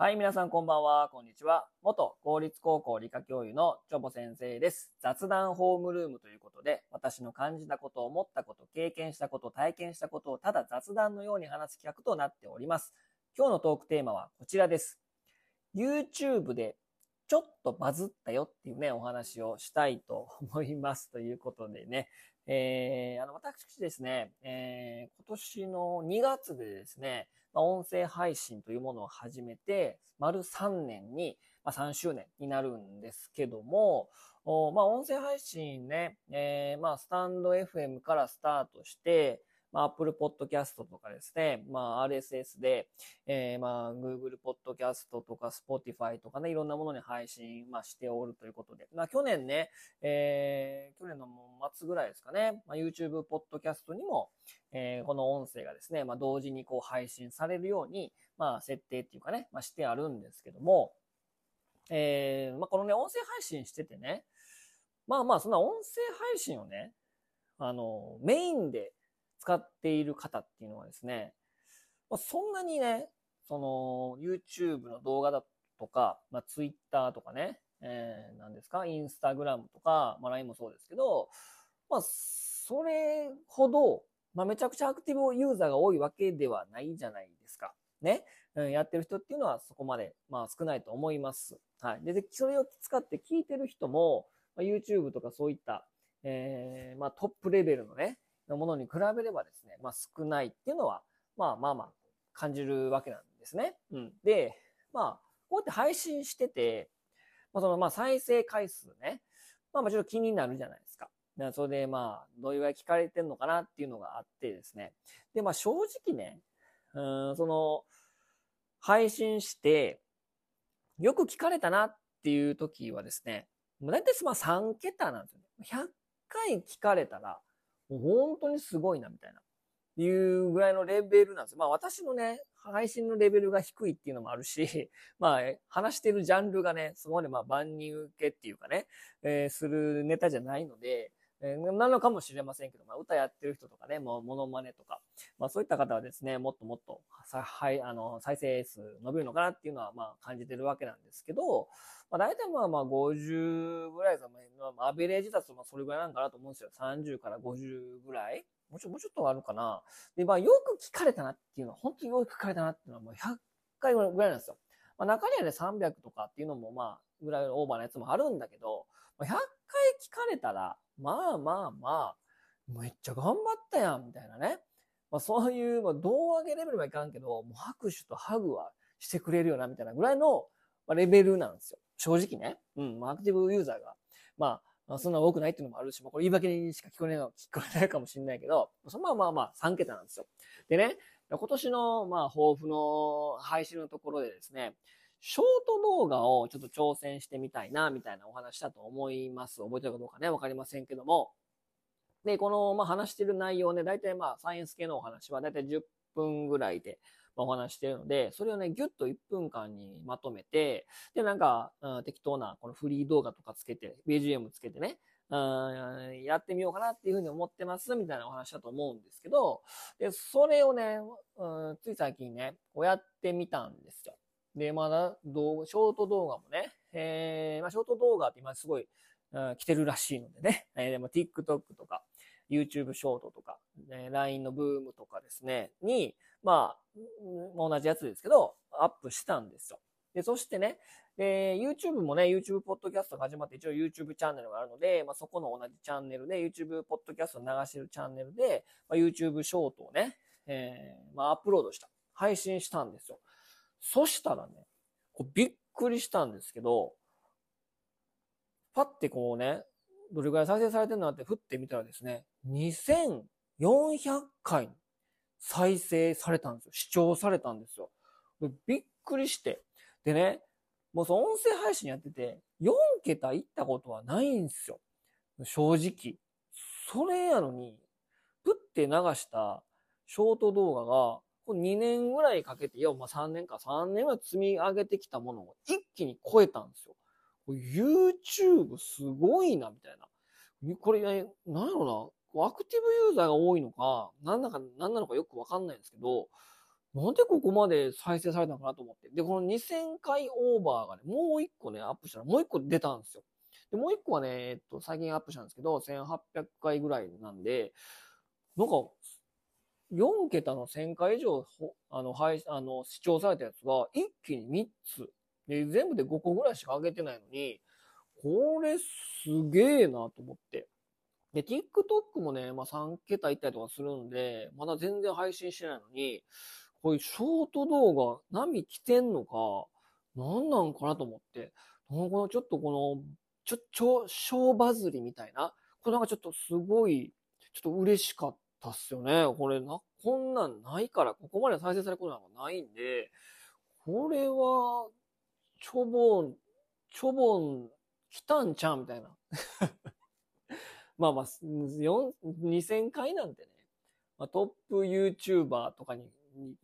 はい、皆さんこんばんは、こんにちは。元公立高校理科教諭のチョボ先生です。雑談ホームルームということで、私の感じたこと、思ったこと、経験したこと、体験したことをただ雑談のように話す企画となっております。今日のトークテーマはこちらです。YouTube でちょっとバズったよっていうね、お話をしたいと思います。ということでね、えー、あの、私ですね、えー、今年の2月でですね、まあ、音声配信というものを始めて、丸3年に、まあ、3周年になるんですけども、おまあ、音声配信ね、えー、まあ、スタンド FM からスタートして、まあ、Apple Podcast とかですね、まあ、RSS で、えー、まあ、Google Podcast とか Spotify とかね、いろんなものに配信、まあ、しておるということで、まあ、去年ね、えー、去年の末ぐらいですかね、まあ、YouTube Podcast にも、えー、この音声がですね、まあ、同時にこう配信されるように、まあ、設定っていうかね、まあ、してあるんですけども、えー、まあ、このね、音声配信しててね、まあまあ、そんな音声配信をね、あの、メインで使っている方っていうのはですね、まあ、そんなにね、その、YouTube の動画だとか、まあ、Twitter とかね、えー、何ですか、Instagram とか、まあ、LINE もそうですけど、まあ、それほど、まあ、めちゃくちゃアクティブユーザーが多いわけではないじゃないですか。ね。うん、やってる人っていうのはそこまで、まあ、少ないと思います。はい。でそれを使って聞いてる人も、まあ、YouTube とかそういった、えー、まあ、トップレベルのね、のものに比べればですね、まあ、少ないっていうのは、まあまあまあ、感じるわけなんですね。うん。で、まあ、こうやって配信してて、まあ、その、まあ、再生回数ね、まあ、もちろん気になるじゃないですか。それでまあ、どういうぐらい聞かれてんのかなっていうのがあってですね。で、まあ正直ね、うん、その、配信して、よく聞かれたなっていう時はですね、だいたいまあ3桁なんですよね。100回聞かれたら、もう本当にすごいなみたいな。いうぐらいのレベルなんですよ。まあ私のね、配信のレベルが低いっていうのもあるし、まあ話してるジャンルがね、そこまでまあ万人受けっていうかね、えー、するネタじゃないので、えー、なのかもしれませんけど、まあ、歌やってる人とかね、もう、モノマネとか、まあ、そういった方はですね、もっともっと、はい、あの、再生数伸びるのかなっていうのは、まあ、感じてるわけなんですけど、まあ、大体まあまあ、50ぐらいですまあ、アベレージだと、まあ、それぐらいなんかなと思うんですよ。30から50ぐらい？もうちょ、もうちょっとあるかな。で、まあ、よく聞かれたなっていうのは、本当によく聞かれたなっていうのは、もう100回ぐらいなんですよ。まあ、中にはね、300とかっていうのも、まあ、ぐらいオーバーなやつもあるんだけど、100回聞かれたら、まあまあまあ、めっちゃ頑張ったやん、みたいなね。まあそういう、まあ胴上げレベルはいかんけど、もう拍手とハグはしてくれるよな、みたいなぐらいのまあレベルなんですよ。正直ね。うん、アクティブユーザーが、まあ、まあそんな多くないっていうのもあるし、まあこれ言い訳にしか聞こえない、聞こえないかもしれないけど、そまあまあまあ3桁なんですよ。でね、今年の、まあ、抱負の配信のところでですね、ショート動画をちょっと挑戦してみたいな、みたいなお話だと思います。覚えてるかどうかね、わかりませんけども。で、この、まあ、話してる内容ね、大体まあ、サイエンス系のお話は大体10分ぐらいで、まあ、お話してるので、それをね、ぎゅっと1分間にまとめて、で、なんか、うん、適当なこのフリー動画とかつけて、BGM つけてね、うん、やってみようかなっていうふうに思ってます、みたいなお話だと思うんですけど、で、それをね、うん、つい最近ね、こうやってみたんですよ。で、まだ動画、ショート動画もね、えー、まあ、ショート動画って今すごい、うん、来てるらしいのでね、えー、でも TikTok とか、YouTube ショートとか、えー、LINE のブームとかですね、に、まあ、同じやつですけど、アップしたんですよ。で、そしてね、えー、YouTube もね、YouTube ポッドキャストが始まって一応 YouTube チャンネルがあるので、まあ、そこの同じチャンネルで YouTube ポッドキャストを流してるチャンネルで、まあ、YouTube ショートをね、えー、まあ、アップロードした。配信したんですよ。そしたらね、こうびっくりしたんですけど、パッてこうね、どれぐらい再生されてるのって振ってみたらですね、2400回再生されたんですよ。視聴されたんですよ。びっくりして。でね、もうその音声配信やってて、4桁いったことはないんですよ。正直。それやのに、プって流したショート動画が、2年ぐらいかけて、いや、まあ3年か、3年は積み上げてきたものを一気に超えたんですよ。YouTube すごいな、みたいな。これ、ね、なんやろな、アクティブユーザーが多いのか、なんだか、なんなのかよくわかんないんですけど、なんでここまで再生されたのかなと思って。で、この2000回オーバーがね、もう一個ね、アップしたらもう一個出たんですよ。で、もう一個はね、えっと、最近アップしたんですけど、1800回ぐらいなんで、なんか、4桁の1000回以上、あの、配、あの、視聴されたやつが、一気に3つ。で、全部で5個ぐらいしか上げてないのに、これすげえなと思って。で、TikTok もね、まあ3桁いったりとかするんで、まだ全然配信してないのに、こういうショート動画、波来てんのか、何なんかなと思って、このちょっとこの、ちょ、ちょ、小バズりみたいな、これなんかちょっとすごい、ちょっと嬉しかったっすよね。これな、こんなんないから、ここまで再生されることなんかないんで、これは、ちょぼん、ちょぼん、来たんちゃうみたいな。まあまあ、2000回なんてね、まあ、トップ YouTuber とかに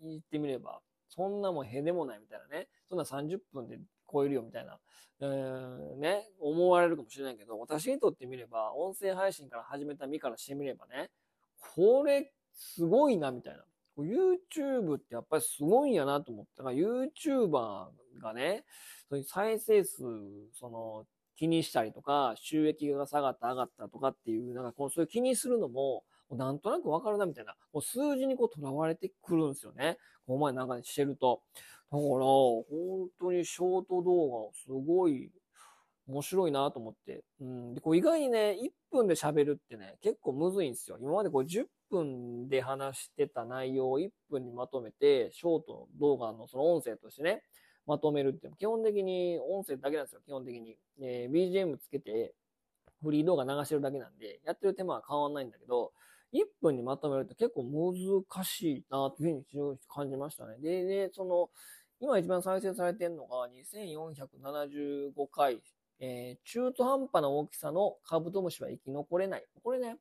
言ってみれば、そんなもんへでもないみたいなね、そんな30分で超えるよみたいな、え、ね、思われるかもしれないけど、私にとってみれば、音声配信から始めた身からしてみればね、これすごいなみたいな。YouTube ってやっぱりすごいんやなと思ったら。YouTuber がね、そういう再生数、その、気にしたりとか、収益が下がった上がったとかっていう、なんかこう、そういう気にするのも、なんとなくわかるなみたいな、もう数字にこう囚われてくるんですよね。この前なんかしてると。だから、本当にショート動画、すごい面白いなと思って。うん。で、こう意外にね、1分で喋るってね、結構むずいんですよ。今までこう10 1分で話してた内容を1分にまとめて、ショート動画のその音声としてね、まとめるって基本的に音声だけなんですよ、基本的に。えー、BGM つけて、フリー動画流してるだけなんで、やってる手間は変わんないんだけど、1分にまとめると結構難しいなというふうに感じましたね。で、ね、その、今一番再生されてるのが2475回、えー、中途半端な大きさのカブトムシは生き残れない。これね、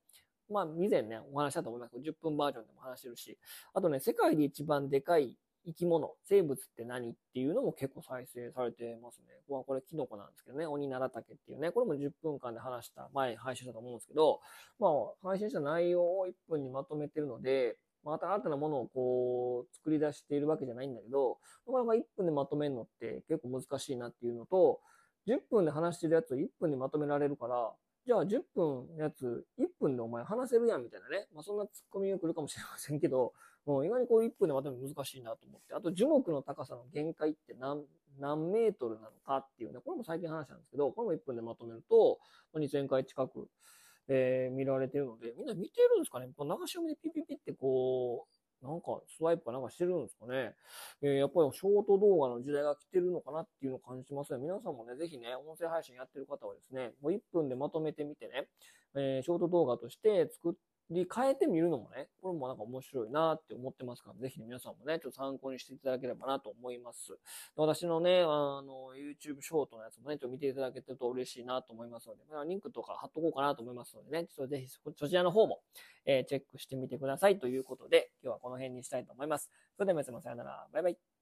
まあ、以前ね、お話したと思います。けど、10分バージョンでも話してるし、あとね、世界で一番でかい生き物、生物って何っていうのも結構再生されてますね。ここれキノコなんですけどね、鬼奈良竹っていうね、これも10分間で話した、前配信したと思うんですけど、まあ、配信した内容を1分にまとめてるので、また新たなものをこう、作り出しているわけじゃないんだけど、なかなか1分でまとめるのって結構難しいなっていうのと、10分で話してるやつを1分にまとめられるから、じゃあ10分のやつ、1分でお前話せるやんみたいなね。まあそんなツッコミが来るかもしれませんけど、もう意外にこう1分でまとめる難しいなと思って。あと樹木の高さの限界って何、何メートルなのかっていうね、これも最近話したんですけど、これも1分でまとめると、2000回近く、えー、見られてるので、みんな見てるんですかね流し読みでピピピってこう、かスワイプかなんかしてるんですかね。えー、やっぱりショート動画の時代が来てるのかなっていうのを感じますね。皆さんもね、ぜひね、音声配信やってる方はですね、もう1分でまとめてみてね、えー、ショート動画として作ってり変えてみるのもね、これもなんか面白いなって思ってますから、ぜひ、ね、皆さんもね、ちょっと参考にしていただければなと思います。私のね、あの、YouTube ショートのやつもね、ちょっと見ていただけてると嬉しいなと思いますので、まあ、リンクとか貼っとこうかなと思いますのでね、ちょっとぜひそちらの方も、えー、チェックしてみてくださいということで、今日はこの辺にしたいと思います。それでは皆様さよなら。バイバイ。